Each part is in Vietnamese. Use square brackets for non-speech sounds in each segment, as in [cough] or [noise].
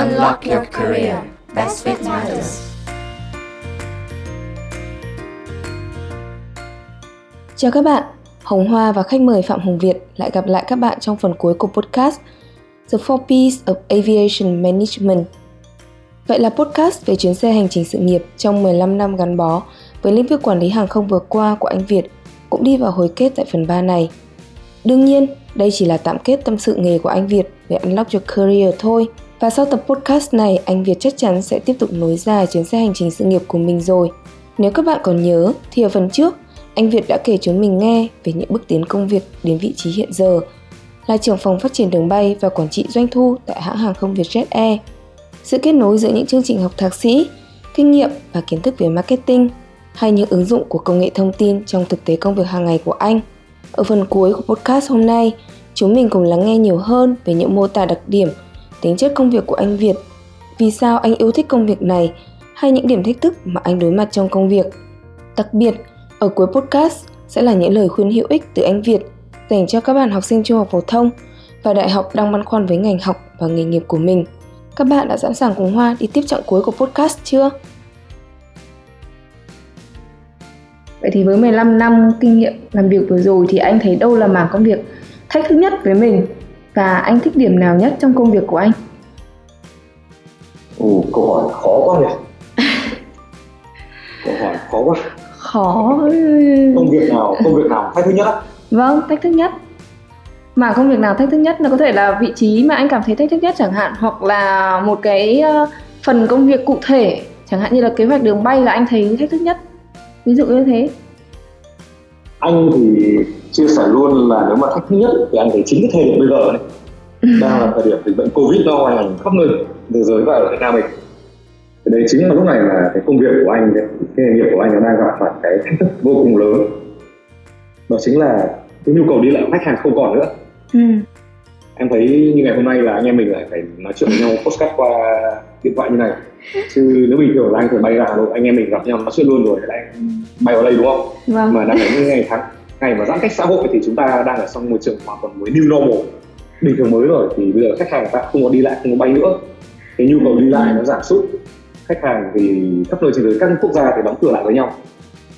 Unlock your career. Best fit matters. Chào các bạn, Hồng Hoa và khách mời Phạm Hồng Việt lại gặp lại các bạn trong phần cuối của podcast The Four P's of Aviation Management. Vậy là podcast về chuyến xe hành trình sự nghiệp trong 15 năm gắn bó với lĩnh vực quản lý hàng không vừa qua của anh Việt cũng đi vào hồi kết tại phần 3 này. Đương nhiên, đây chỉ là tạm kết tâm sự nghề của anh Việt về Unlock Your Career thôi. Và sau tập podcast này, anh Việt chắc chắn sẽ tiếp tục nối dài chuyến xe hành trình sự nghiệp của mình rồi. Nếu các bạn còn nhớ, thì ở phần trước, anh Việt đã kể chúng mình nghe về những bước tiến công việc đến vị trí hiện giờ là trưởng phòng phát triển đường bay và quản trị doanh thu tại hãng hàng không Vietjet Air. Sự kết nối giữa những chương trình học thạc sĩ, kinh nghiệm và kiến thức về marketing hay những ứng dụng của công nghệ thông tin trong thực tế công việc hàng ngày của anh. Ở phần cuối của podcast hôm nay, chúng mình cùng lắng nghe nhiều hơn về những mô tả đặc điểm, tính chất công việc của anh Việt, vì sao anh yêu thích công việc này hay những điểm thách thức mà anh đối mặt trong công việc. Đặc biệt, ở cuối podcast sẽ là những lời khuyên hữu ích từ anh Việt dành cho các bạn học sinh trung học phổ thông và đại học đang băn khoăn với ngành học và nghề nghiệp của mình. Các bạn đã sẵn sàng cùng Hoa đi tiếp chặng cuối của podcast chưa? Vậy thì với 15 năm kinh nghiệm làm việc vừa rồi thì anh thấy đâu là mảng công việc thách thức nhất với mình và anh thích điểm nào nhất trong công việc của anh? Ồ, câu hỏi khó quá nhỉ [laughs] câu hỏi khó quá Khó. công việc nào công việc nào thách thức nhất á Vâng, thách thức nhất. Mà công việc nào thách thức nhất nó có thể là vị trí mà anh cảm thấy thách thức nhất chẳng hạn hoặc là một cái ờ, phần công việc cụ thể chẳng hạn như là kế hoạch đường bay là anh thấy thách thức nhất. Ví dụ như thế. Anh thì chia sẻ luôn là nếu mà thách thức nhất thì anh thấy chính cái thời điểm bây giờ này đang là thời điểm dịch bệnh covid nó hoành hành khắp nơi thế giới và ở Việt Nam mình. Thì đấy chính là lúc này là cái công việc của anh cái, nghề nghiệp của anh nó đang gặp phải cái thách thức vô cùng lớn. Đó chính là cái nhu cầu đi lại của khách hàng không còn nữa. Ừ. em thấy như ngày hôm nay là anh em mình lại phải nói chuyện với nhau postcard qua điện thoại như này. Chứ nếu bình thường là anh phải bay ra Hà Nội anh em mình gặp nhau nói chuyện luôn rồi lại bay vào đây đúng không? Vâng. mà đang ở những ngày tháng ngày mà giãn cách xã hội thì chúng ta đang ở trong môi trường hoàn toàn mới new normal. Bình thường mới rồi thì bây giờ khách hàng ta không có đi lại không có bay nữa. Cái nhu cầu đi lại nó giảm sút. Khách hàng thì khắp nơi trên giới các quốc gia thì đóng cửa lại với nhau.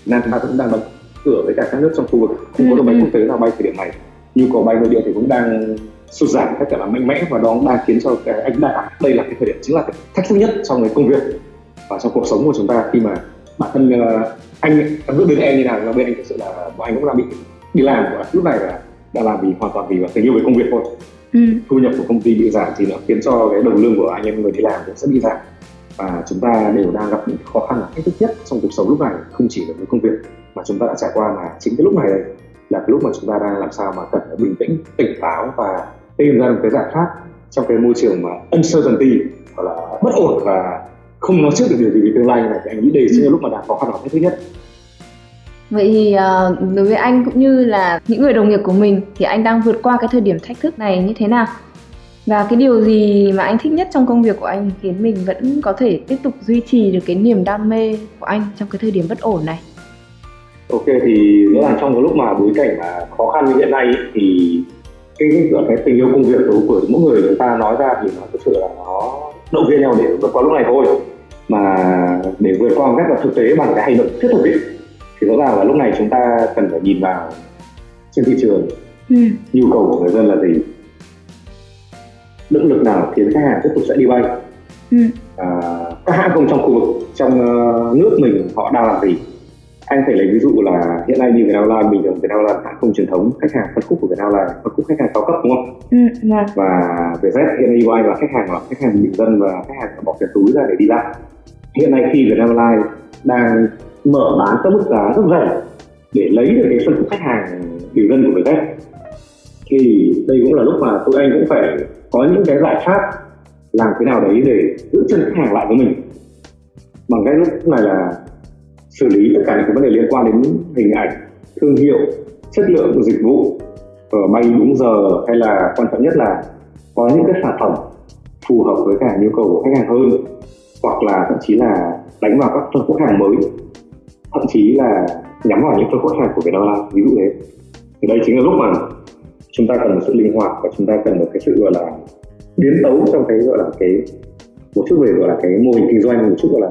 Nam chúng ta cũng đang đóng cửa với cả các nước trong khu vực không có Ừ, đường bay ừ. quốc tế nào bay thời điểm này. Nhu cầu bay nội địa thì cũng đang sụt giảm cách là mạnh mẽ và đó đang khiến cho cái anh đại đây là cái thời điểm chính là cái thách thức nhất trong cái công việc và trong cuộc sống của chúng ta khi mà bản thân ờ, anh biết bên em như nào mà bên anh thực sự là bọn anh cũng đang bị đi làm và lúc này là đang làm vì hoàn toàn vì tình yêu với công việc thôi Ừ. thu nhập của công ty bị giảm thì nó khiến cho cái đồng lương của anh em người đi làm cũng sẽ bị giảm và chúng ta đều đang gặp những khó khăn là thách thức nhất trong cuộc sống lúc này không chỉ là với công việc mà chúng ta đã trải qua mà chính cái lúc này là cái lúc mà chúng ta đang làm sao mà cần phải bình tĩnh tỉnh táo và tìm ra một cái giải pháp trong cái môi trường mà uncertainty hoặc là bất ổn và không nói trước được điều gì về tương lai này thì anh nghĩ đây chính là lúc mà đang khó khăn và thách thức nhất Vậy thì ờ, đối với anh cũng như là những người đồng nghiệp của mình thì anh đang vượt qua cái thời điểm thách thức này như thế nào? Và cái điều gì mà anh thích nhất trong công việc của anh khiến mình vẫn có thể tiếp tục duy trì được cái niềm đam mê của anh trong cái thời điểm bất ổn này? Ok thì rõ ràng trong cái lúc mà bối cảnh mà khó khăn như hiện nay thì cái cái, tình yêu công việc của, của mỗi người chúng ta nói ra thì nó thực sự là nó động viên nhau để vượt qua lúc này thôi mà để vượt qua một cách là thực tế bằng cái hành động thiết thực ý, thì rõ ràng là lúc này chúng ta cần phải nhìn vào trên thị trường Ừ. nhu cầu của người dân là gì động lực nào khiến khách hàng tiếp tục sẽ đi bay Ừ. à, các hãng không trong khu vực trong ờ, nước mình họ đang làm gì anh phải lấy ví dụ là hiện nay như Vietnam Airlines bình thường Vietnam Airlines hãng không truyền thống. Khách hàng phân khúc của Vietnam Airlines phân khúc khách hàng cao cấp đúng không? Ừ. Và và Vietjet hiện nay của anh là khách hàng là khách hàng bình dân và khách hàng bỏ tiền túi ra để đi lại. Hiện nay khi Vietnam Airlines đang mở bán các mức giá rất rẻ để lấy được cái phân khúc khách hàng bình dân của Vietjet thì đây cũng là lúc mà tụi anh cũng phải có những cái giải pháp làm thế nào đấy để giữ chân khách hàng lại với mình. Bằng cách lúc này là xử lý tất cả những cái vấn đề liên quan đến hình ảnh, thương hiệu, chất lượng của dịch vụ. Ở may đúng giờ hay là quan trọng nhất là có những cái sản phẩm phù hợp với cả nhu cầu của khách hàng hơn, hoặc là thậm chí là đánh vào các phân khúc khách hàng mới, thậm chí là nhắm vào những phân khúc khách hàng của Vietnam Airlines, ví dụ thế. Thì đây chính là lúc mà chúng ta cần một sự linh hoạt và chúng ta cần một cái sự, gọi là, biến tấu trong cái, gọi là, cái, một chút về, gọi là, cái mô hình kinh doanh, một chút, gọi là,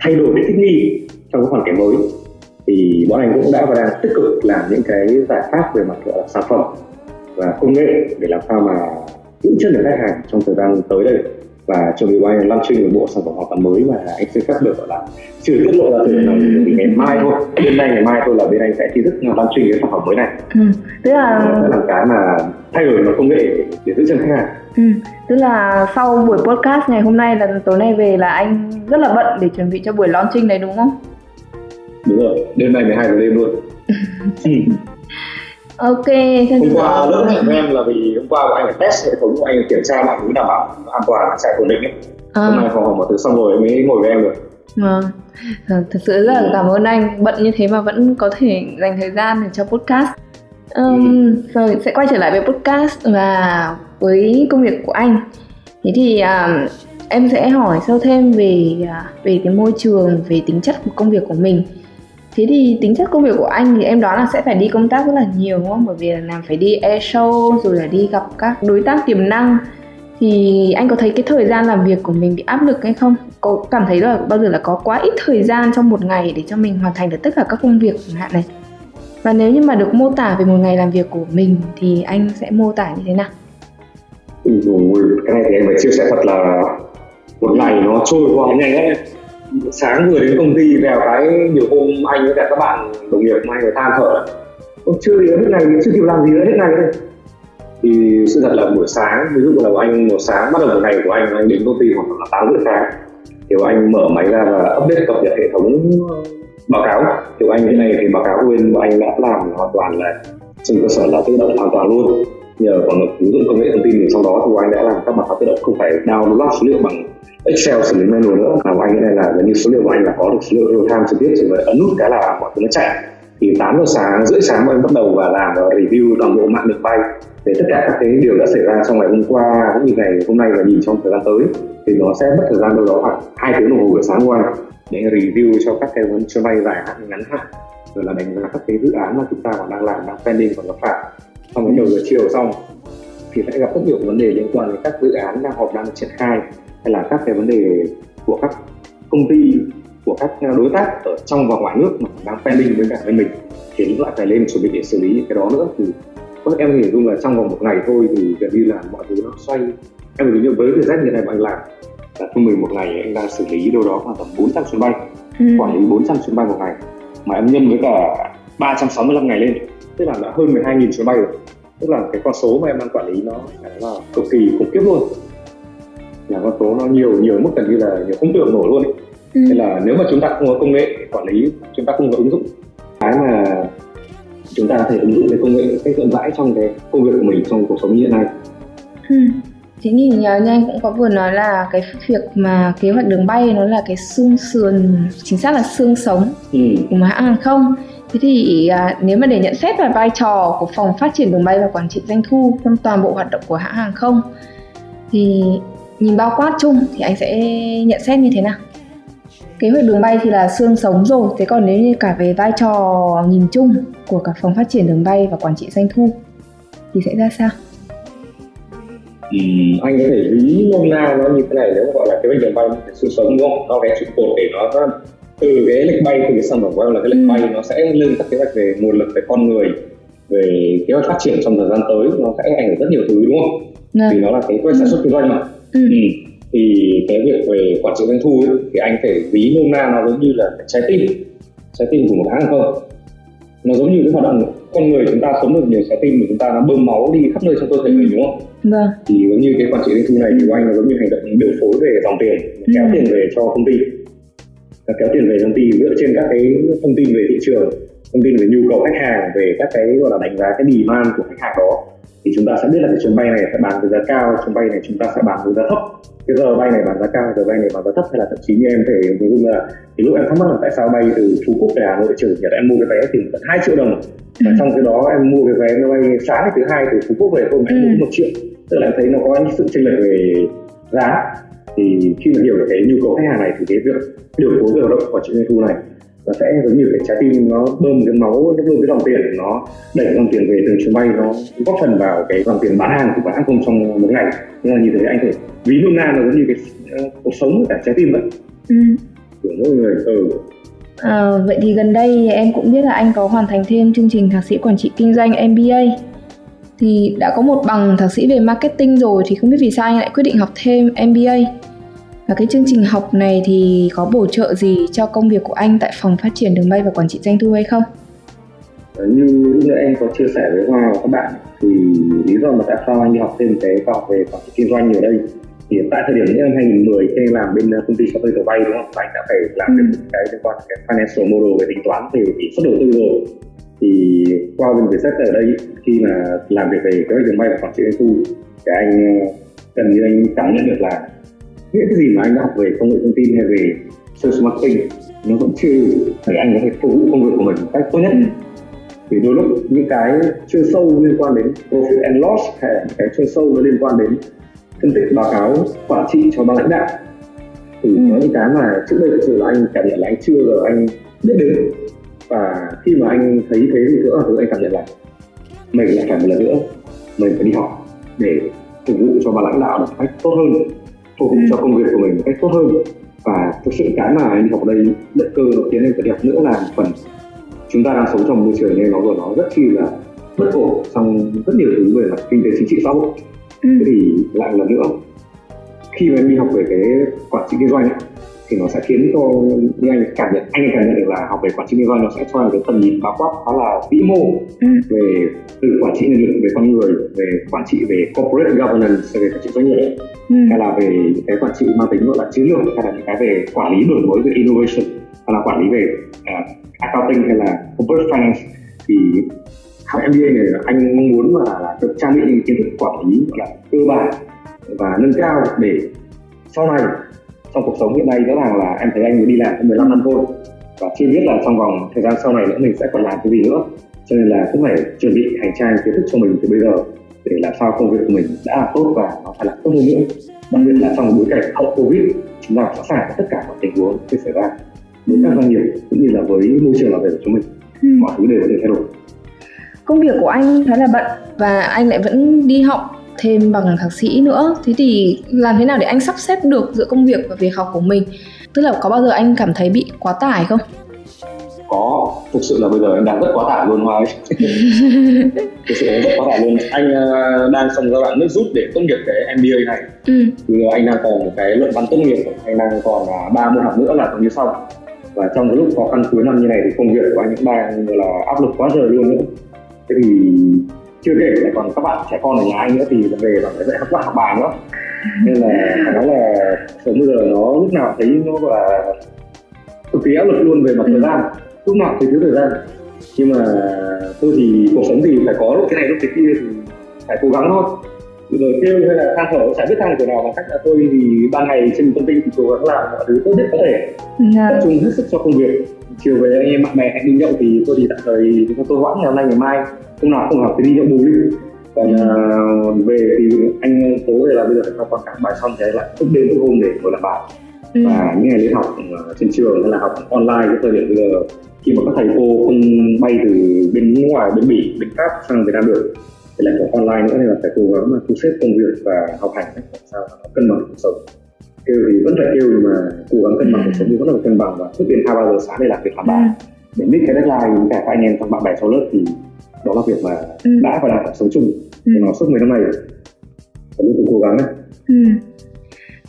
thay đổi để thích nghi trong cái hoàn cảnh mới. Thì bọn anh cũng đã và đang tích cực làm những cái giải pháp về mặt gọi là sản phẩm và công nghệ để làm sao mà giữ chân được khách hàng trong thời gian tới đây. Và chuẩn bị bọn anh launching một bộ sản phẩm hoàn toàn mới mà anh phép được gọi là chưa tiết lộ ra từ vì ngày mai thôi bên đây ngày mai thôi là bên anh sẽ chính thức launching cái sản phẩm mới này. Ừ. tức là sẽ làm cái mà thay đổi về công nghệ để giữ chân khách hàng. Ừ. tức là sau buổi podcast ngày hôm nay là tối nay về là anh rất là bận để chuẩn bị cho buổi launching này đúng không đúng rồi đêm nay 12 giờ đêm luôn. Ok hôm qua lớp hẹn với em là vì hôm qua anh phải test hệ thống của anh kiểm tra mọi thứ đảm bảo an toàn chạy ổn định ấy. À. hôm nay phòng họp một thứ xong rồi mới ngồi với em được. Vâng, thật sự rất là cảm ơn anh. Bận như thế mà vẫn có thể dành thời gian để cho podcast. Um, ừ. Rồi sẽ quay trở lại với podcast và với công việc của anh. Thế thì um, em sẽ hỏi sâu thêm về uh, về cái môi trường, về tính chất của công việc của mình thế thì tính chất công việc của anh thì em đoán là sẽ phải đi công tác rất là nhiều, đúng không? Bởi vì là làm phải đi air show, rồi là đi gặp các đối tác tiềm năng. Thì anh có thấy cái thời gian làm việc của mình bị áp lực hay không? Có cảm thấy là bao giờ là có quá ít thời gian trong một ngày để cho mình hoàn thành được tất cả các công việc chẳng hạn này? Và nếu như mà được mô tả về một ngày làm việc của mình thì anh sẽ mô tả như thế nào? Cái này thì em phải chia sẻ thật là một ngày nó trôi qua nhanh lắm sáng vừa đến công ty vào cái nhiều hôm anh với cả các bạn đồng nghiệp mai người than thở. Ôi, chưa đến hết này, chưa kịp làm gì nữa hết này đây thì sự thật là buổi sáng ví dụ là anh buổi sáng bắt đầu một ngày của anh anh đến công ty khoảng là tám rưỡi sáng. Thì anh mở máy ra và update cập nhật hệ thống ờ, báo cáo. Thì anh hiện nay thì báo cáo bên của anh đã làm hoàn toàn là trên cơ sở là tự động hoàn toàn luôn. Nhờ còn ứng dụng công nghệ thông tin thì sau đó thì anh đã làm các báo cáo tự động không phải download số liệu bằng Excel xử lý manual nữa. Mà của anh này là gần như số liệu của anh là có được số liệu real time trực tiếp, chỉ phải ấn nút cái là mọi thứ nó chạy. Thì 8 giờ sáng, rưỡi sáng bọn em bắt đầu và làm và review toàn bộ mạng đường bay. Để tất cả các cái điều đã xảy ra trong ngày hôm qua cũng như ngày hôm nay và nhìn trong thời gian tới. Thì nó sẽ mất thời gian đâu đó khoảng hai tiếng đồng hồ buổi sáng qua để review cho các cái chuyến bay dài hạn, ngắn hạn. Rồi là đánh giá các cái dự án mà chúng ta còn đang làm, đang pending còn gặp phải. Xong đến đầu giờ chiều xong thì sẽ gặp rất nhiều vấn đề liên quan đến các dự án đang họp đang triển khai hay là các cái vấn đề của các công ty của các đối tác ở trong và ngoài nước mà đang pending với cả bên mình thì cũng lại phải lên chuẩn bị để xử lý những cái đó nữa. Thì có em hình dung là trong vòng một ngày thôi thì gần như là mọi thứ nó xoay. Em hình dung với thời gian như này anh làm là trung bình một ngày anh đang xử lý đâu đó khoảng tầm 400 chuyến bay ừ. quản lý 400 chuyến bay một ngày mà em nhân với cả 365 ngày lên. Tức là đã hơn 12.000 chuyến bay rồi. Tức là cái con số mà em đang quản lý nó là cực kỳ khủng khiếp luôn là con số nó nhiều nhiều mức gần như là nhiều không tưởng nổi luôn ấy. Ừ. Nên là nếu mà chúng ta không có công nghệ quản lý chúng ta không có ứng dụng cái mà chúng ta có thể ứng dụng cái công nghệ cách rộng rãi trong cái công việc của mình trong cuộc sống như hiện nay ừ. Thế thì như anh cũng có vừa nói là cái việc mà kế hoạch đường bay nó là cái xương sườn chính xác là xương sống ừ. của một hãng hàng không Thế thì à, nếu mà để nhận xét về vai trò của phòng phát triển đường bay và quản trị doanh thu trong toàn bộ hoạt động của hãng hàng không thì nhìn bao quát chung thì anh sẽ nhận xét như thế nào kế hoạch đường bay thì là xương sống rồi thế còn nếu như cả về vai trò nhìn chung của cả phòng phát triển đường bay và quản trị doanh thu thì sẽ ra sao ừ, anh có thể lý nôm na nó như thế này nếu gọi là hoạch đường bay thì xương sống đúng không nó cái trụ cột để nó từ cái lịch bay từ cái sản phẩm của em là cái lịch ừ. bay nó sẽ lên các kế hoạch về nguồn lực về con người về kế hoạch phát triển trong thời gian tới nó sẽ ảnh hưởng rất nhiều thứ đúng không? Dạ. Vì nó là cái hoạch sản xuất kinh doanh mà ừ. ừ. thì cái việc về quản trị doanh thu ấy, thì anh phải ví nôm na nó giống như là cái trái tim trái tim của một hãng không nó giống như cái hoạt động con người chúng ta sống được nhờ trái tim của chúng ta nó bơm máu đi khắp nơi trong cơ thể mình đúng không? Vâng. Thì giống như cái quản trị doanh thu này thì của anh nó giống như hành động điều phối về dòng tiền kéo ừ. tiền về cho công ty và kéo tiền về công ty dựa trên các cái thông tin về thị trường thông tin về nhu cầu khách hàng về các cái gọi là đánh giá cái demand của khách hàng đó thì chúng ta sẽ biết là cái chuyến bay này sẽ bán với giá cao chuyến bay này chúng ta sẽ bán với giá thấp cái giờ bay này bán giá cao giờ bay này bán giá thấp hay là thậm chí như em thể ví dụ là thì lúc em thắc mắc là tại sao bay từ phú quốc về hà nội chiều nhật em mua cái vé thì tận hai triệu đồng và ừ. trong cái đó em mua cái vé nó bay sáng ngày thứ hai từ phú quốc về hôm em mua ừ. một triệu tức là em thấy nó có những sự chênh lệch về giá thì khi mà hiểu được cái nhu cầu khách hàng này thì cái việc điều phối về hoạt động quản trị doanh thu này nó sẽ giống như cái trái tim nó bơm cái máu nó bơm cái dòng tiền nó đẩy dòng tiền về từng chuyến bay nó góp phần vào cái dòng tiền bán hàng của hãng không trong một ngày. Nên là như thế anh thể ví nôm na là giống như cái uh, cuộc sống cả trái tim vậy? Ừ. của mỗi người ừ. À, vậy thì gần đây em cũng biết là anh có hoàn thành thêm chương trình thạc sĩ quản trị kinh doanh MBA thì đã có một bằng thạc sĩ về marketing rồi thì không biết vì sao anh lại quyết định học thêm MBA và cái chương trình học này thì có bổ trợ gì cho công việc của anh tại phòng phát triển đường bay và quản trị doanh thu hay không? Ờ, như lúc nãy em có chia sẻ với Hoa và các bạn thì lý do mà tại sao anh đi học thêm cái khoa về quản trị kinh doanh ở đây thì tại thời điểm năm 2010 khi anh làm bên ờ, công ty cho thuê tàu bay đúng không? Anh đã phải làm ừ. được cái liên quan cái financial model về tính toán về tỷ suất đầu tư rồi thì qua bên Vietjet ở đây khi mà làm việc về kế hoạch đường bay và quản trị doanh thu thì anh ờ, gần như anh cảm nhận được là những cái gì mà anh đã học về công nghệ thông tin hay về social marketing nó vẫn chưa để anh có thể phục vụ công việc của mình một cách tốt nhất. Thì đôi lúc những cái chuyên sâu liên quan đến profit and loss hay là những cái chuyên sâu nó liên quan đến phân tích báo cáo quản trị cho ban lãnh đạo. Thì ừ. có những cái mà trước đây thực sự là anh cảm nhận là anh chưa giờ anh biết đến. Và khi mà anh thấy thế thì nữa thì anh cảm nhận là mình lại phải một lần nữa mình phải đi học để phục vụ cho ban lãnh đạo một cách tốt hơn phục vụ cho công việc của mình một cách tốt hơn. Và thực sự cái mà anh đi học đây động cơ nó khiến anh phải đi học nữa là phần chúng ta đang sống trong môi trường như nó vừa nói rất chi là bất ổn trong rất nhiều thứ về mặt kinh tế chính trị xã hội. Ừ. thế thì lại là nữa. Khi mà em đi học về cái quản trị kinh doanh ấy, thì nó sẽ khiến cho như anh cảm nhận anh cảm nhận được là học về quản trị kinh doanh nó sẽ cho anh cái tầm nhìn bao quát khá là vĩ mô ừ. về từ quản trị nhân lực về con người về quản trị về corporate governance về quản trị doanh nghiệp ấy. Ừ. hay là về cái quản trị mang tính gọi là chiến lược hay là những cái về quản lý đổi mới về innovation hay là quản lý về uh, accounting hay là corporate finance thì học MBA này anh mong muốn mà là được trang bị những kiến thức quản lý gọi là cơ bản và nâng cao để sau này trong cuộc sống hiện nay rõ ràng là em thấy anh mới đi làm 15 năm thôi. Và chưa biết là trong vòng thời gian sau này nữa mình sẽ còn làm cái gì nữa cho nên là cũng phải chuẩn bị hành trang kiến thức cho mình từ bây giờ để làm sao công việc của mình đã là tốt và nó phải là tốt hơn nữa. Đặc biệt là trong bối cảnh hậu covid chúng ta sẵn sàng tất cả các tình huống khi xảy ra. Với các doanh nghiệp cũng như là với môi trường làm việc của chúng mình ừ. mọi thứ đều có thể thay đổi. Công việc của anh khá là bận và anh lại vẫn đi học thêm bằng thạc sĩ nữa. Thế thì làm thế nào để anh sắp xếp được giữa công việc và việc học của mình? Tức là có bao giờ anh cảm thấy bị quá tải không? Có thực sự là bây giờ anh đang rất quá tải luôn hoa [laughs] thực sự rất quá tải luôn. Anh uh, đang trong giai đoạn nước rút để tốt nghiệp cái MBA này. Ừ. thì anh đang còn một cái luận văn tốt nghiệp anh đang còn uh, ba môn học nữa là gần như xong và trong cái lúc khó khăn cuối năm như này thì công việc của anh cũng đang là áp lực quá trời luôn nữa. Thế thì chưa kể là còn các bạn trẻ con ở nhà anh nữa thì về và phải dạy các bạn học bài nữa. Nên là phải nói là sống bây giờ nó lúc nào thấy nó là cực kỳ áp lực luôn về mặt thời gian. Lúc nào thì thiếu thời gian. Nhưng mà tôi thì cuộc sống thì phải có lúc cái này lúc cái kia thì phải cố gắng thôi rồi kêu hay là than thở chả biết than kiểu nào bằng cách là tôi thì ban ngày trên công ty thì cố gắng làm mọi thứ tốt nhất có thể. Dạ. tập trung hết sức cho công việc chiều về anh em bạn bè hẹn đi nhậu thì tôi thì tạm thời tôi hoãn ngày hôm nay ngày mai hôm nào không học thì đi nhậu bù đi còn uh, về thì anh tối về là bây giờ phải học quảng cáo bài xong thì lại thức đêm thức hôm để ngồi làm bài ừ. và những ngày đi học uh, trên trường hay là học online cái thời điểm bây giờ khi mà các thầy cô không bay từ bên ngoài bên bỉ bên pháp sang việt nam được thì lại có online nữa nên là phải cố gắng mà thu xếp công việc và học hành làm sao nó cân bằng cuộc sống kêu thì vẫn phải kêu nhưng mà cố gắng cân bằng cuộc sống thì vẫn là cân bằng và thức đến hai ba giờ sáng để làm việc làm bài ừ. để biết cái deadline với cả các anh em trong bạn bè trong lớp thì đó là việc mà ừ. đã và đang phải sống chung ừ. nó suốt 10 năm này và luôn cố gắng đấy ừ.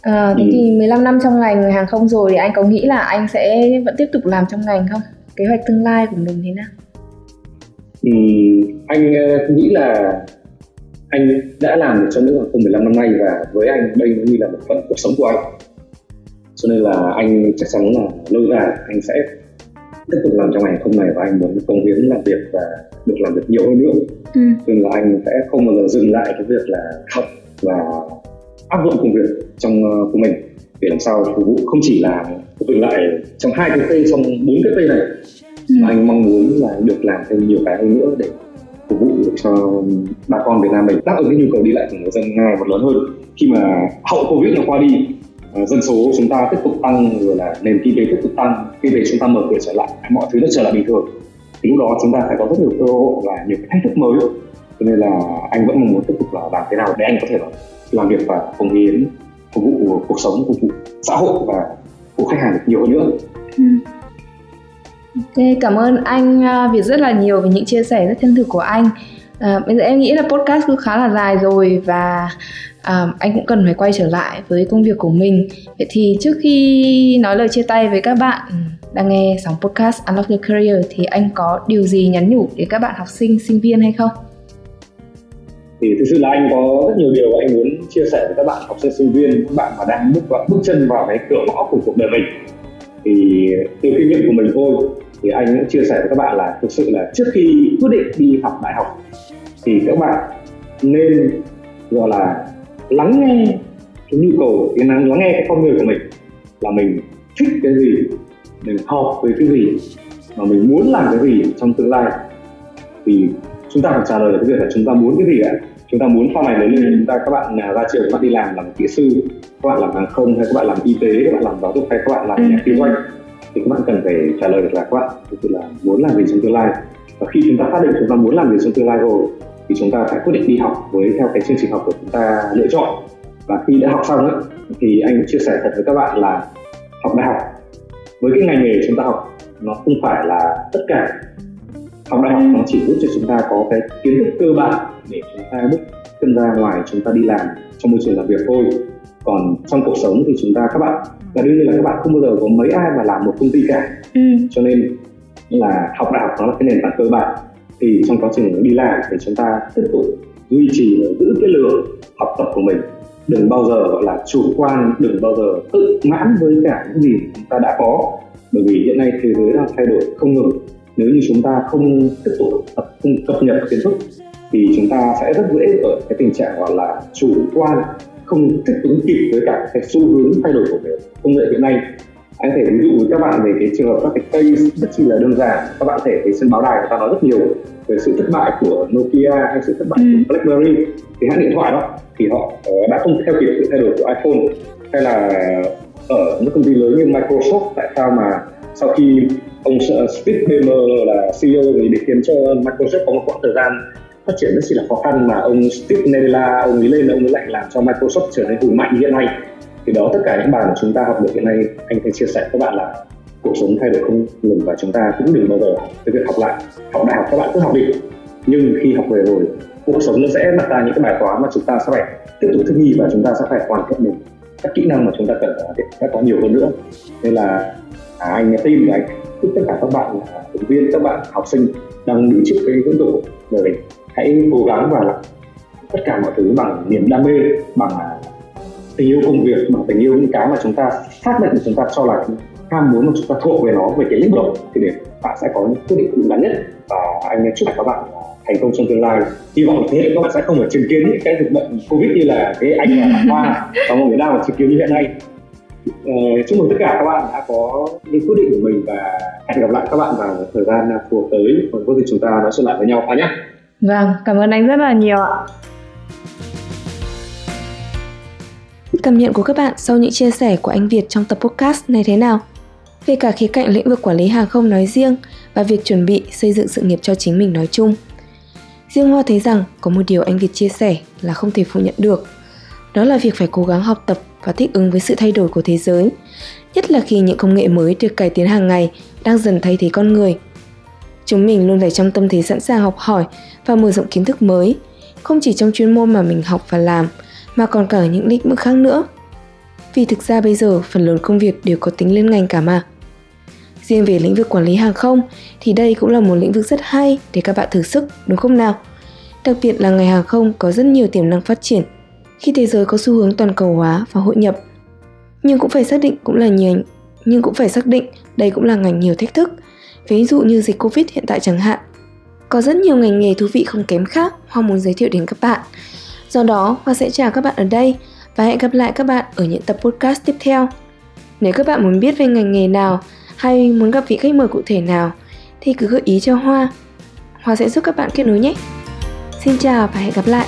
À, thế ừ. thì 15 năm trong ngành hàng không rồi thì anh có nghĩ là anh sẽ vẫn tiếp tục làm trong ngành không? Kế hoạch tương lai của mình thế nào? Anh uh, nghĩ là anh đã làm được trong lĩnh không 15 năm nay và với anh đây như là một phần cuộc sống của anh. Cho nên là anh chắc chắn là lâu dài anh sẽ tiếp tục làm trong ngành không này và anh muốn công hiến làm việc và được làm việc nhiều hơn nữa. Ừ. nên là anh sẽ không bao giờ dừng lại cái việc là học và áp dụng công việc trong uh, của mình. Để làm sao phục vụ không chỉ là vụ lại trong hai cái cây trong bốn cái cây này ừ. anh mong muốn là được làm thêm nhiều cái hơn nữa để phục vụ cho bà con Việt Nam mình. Đáp ứng cái nhu cầu đi lại của người dân ngày một lớn hơn. Khi mà hậu Covid nó qua đi uh, dân số chúng ta tiếp tục tăng rồi là nền kinh tế tiếp tục tăng khi về chúng ta mở cửa trở lại mọi thứ nó trở lại bình thường. Thì lúc đó chúng ta phải có rất nhiều cơ hội và nhiều cái thách thức mới. Cho nên là anh vẫn mong muốn tiếp tục là làm thế nào để anh có thể làm việc và cống hiến phục vụ cuộc sống phục vụ xã hội và phục khách hàng được nhiều hơn nữa. Ừ. Ok, cảm ơn anh à, Việt rất là nhiều về những chia sẻ rất chân thực của anh. À, bây giờ em nghĩ là podcast cũng khá là dài rồi và à, anh cũng cần phải quay trở lại với công việc của mình. Vậy thì trước khi nói lời chia tay với các bạn đang nghe sóng podcast Unlock Your Career thì anh có điều gì nhắn nhủ đến các bạn học sinh, sinh viên hay không? thì thực sự là anh có rất nhiều điều anh muốn chia sẻ với các bạn học sinh sinh viên các bạn mà đang bước vào, bước chân vào cái cửa ngõ của cuộc đời mình thì từ kinh nghiệm của mình thôi thì anh cũng chia sẻ với các bạn là thực sự là trước khi quyết định đi học đại học thì các bạn nên, gọi là, lắng nghe cái nhu cầu, cái lắng nghe cái con người của mình là mình thích cái gì, mình học về cái gì mà mình muốn làm cái gì trong tương lai thì chúng ta phải trả lời cái việc là chúng ta muốn cái gì ạ chúng ta muốn sau này lớn lên chúng ta, các bạn ra trường các bạn đi làm làm kỹ sư, các bạn làm hàng không hay các bạn làm y tế, các bạn làm giáo dục hay các bạn làm ừ. nhà kinh doanh thì các bạn cần phải trả lời được là các bạn thực sự là muốn làm gì trong tương lai. Và khi chúng ta xác định chúng ta muốn làm gì trong tương lai rồi thì chúng ta phải quyết định đi học với theo cái chương trình học của chúng ta lựa chọn. Và khi đã học xong ấy, thì anh chia sẻ thật với các bạn là học đại học. Với cái ngành nghề chúng ta học nó không phải là tất cả. Học đại học nó chỉ giúp cho chúng ta có cái kiến thức cơ bản để chúng ta bước chân ra ngoài chúng ta đi làm trong môi trường làm việc thôi còn trong cuộc sống thì chúng ta các bạn và đương nhiên là các bạn không bao giờ có mấy ai mà làm một công ty cả. Ừ. cho nên là học đại học nó là cái nền tảng cơ bản. Thì trong quá trình đi làm thì chúng ta tiếp tục duy trì và giữ cái lượng học tập của mình. Đừng bao giờ gọi là chủ quan đừng bao giờ tự mãn với cả những gì chúng ta đã có. Bởi vì hiện nay thế giới đang thay đổi không ngừng. Nếu như chúng ta không tiếp tục tập trung cập nhật kiến thức thì chúng ta sẽ rất dễ ở cái tình trạng gọi là chủ quan không thích ứng kịp với cả cái xu hướng thay đổi của công nghệ hiện nay. Anh thể ví dụ với các bạn về cái trường hợp các cái case rất chi là đơn giản. Các bạn thể thấy trên báo đài người ta nói rất nhiều về sự thất bại của Nokia hay sự thất bại ừ. của BlackBerry. Cái hãng điện thoại đó thì họ ờ, đã không theo kịp sự thay đổi của iPhone hay là ở những công ty lớn như Microsoft tại sao mà sau khi ông Steve Ballmer là CEO thì để khiến cho Microsoft có một khoảng thời gian phát triển rất chỉ là khó khăn mà ông Steve Nadella ông ấy lên ông ấy lại làm cho Microsoft trở nên hùng mạnh như hiện nay. Thì đó tất cả những bài mà chúng ta học được hiện nay anh phải chia sẻ với các bạn là cuộc sống thay đổi không ngừng và chúng ta cũng đừng bao giờ cái việc học lại. Học đại học các bạn cứ học đi. Nhưng khi học về rồi cuộc sống nó sẽ đặt ra những cái bài toán mà chúng ta sẽ phải tiếp tục thích nghi và chúng ta sẽ phải hoàn thiện mình. Các kỹ năng mà chúng ta cần phải có có nhiều hơn nữa. Nên là à, anh tin và anh chúc tất cả các bạn ứng viên các bạn học sinh đang đứng trước cái hướng độ của mình hãy cố gắng và làm tất cả mọi thứ bằng niềm đam mê bằng à, tình yêu công việc bằng tình yêu những cái mà chúng ta xác định chúng ta cho là ham muốn mà chúng ta thuộc về nó về cái lĩnh vực thì để bạn sẽ có những quyết định đúng đắn nhất. Và anh chúc các bạn thành công trong tương lai. Hy vọng thế hệ các bạn sẽ không phải chứng kiến những cái dịch bệnh covid như là cái anh là hoa [laughs] và một người đang chứng kiến như hiện nay chúc mừng tất cả các bạn đã có những quyết định của mình và hẹn gặp lại các bạn vào thời gian phù hợp tới còn có gì chúng ta nói chuyện lại với nhau nhé Vâng, cảm ơn anh rất là nhiều ạ. Cảm nhận của các bạn sau những chia sẻ của anh Việt trong tập podcast này thế nào? Về cả khía cạnh lĩnh vực quản lý hàng không nói riêng và việc chuẩn bị xây dựng sự nghiệp cho chính mình nói chung. Riêng Hoa thấy rằng có một điều anh Việt chia sẻ là không thể phủ nhận được. Đó là việc phải cố gắng học tập và thích ứng với sự thay đổi của thế giới, nhất là khi những công nghệ mới được cải tiến hàng ngày đang dần thay thế con người Chúng mình luôn phải trong tâm thế sẵn sàng học hỏi và mở rộng kiến thức mới, không chỉ trong chuyên môn mà mình học và làm, mà còn cả ở những lĩnh vực khác nữa. Vì thực ra bây giờ phần lớn công việc đều có tính liên ngành cả mà. Riêng về lĩnh vực quản lý hàng không thì đây cũng là một lĩnh vực rất hay để các bạn thử sức, đúng không nào? Đặc biệt là ngành hàng không có rất nhiều tiềm năng phát triển khi thế giới có xu hướng toàn cầu hóa và hội nhập. Nhưng cũng phải xác định cũng là nhiều nhưng cũng phải xác định đây cũng là ngành nhiều thách thức ví dụ như dịch Covid hiện tại chẳng hạn. Có rất nhiều ngành nghề thú vị không kém khác Hoa muốn giới thiệu đến các bạn. Do đó, Hoa sẽ chào các bạn ở đây và hẹn gặp lại các bạn ở những tập podcast tiếp theo. Nếu các bạn muốn biết về ngành nghề nào hay muốn gặp vị khách mời cụ thể nào thì cứ gợi ý cho Hoa. Hoa sẽ giúp các bạn kết nối nhé. Xin chào và hẹn gặp lại.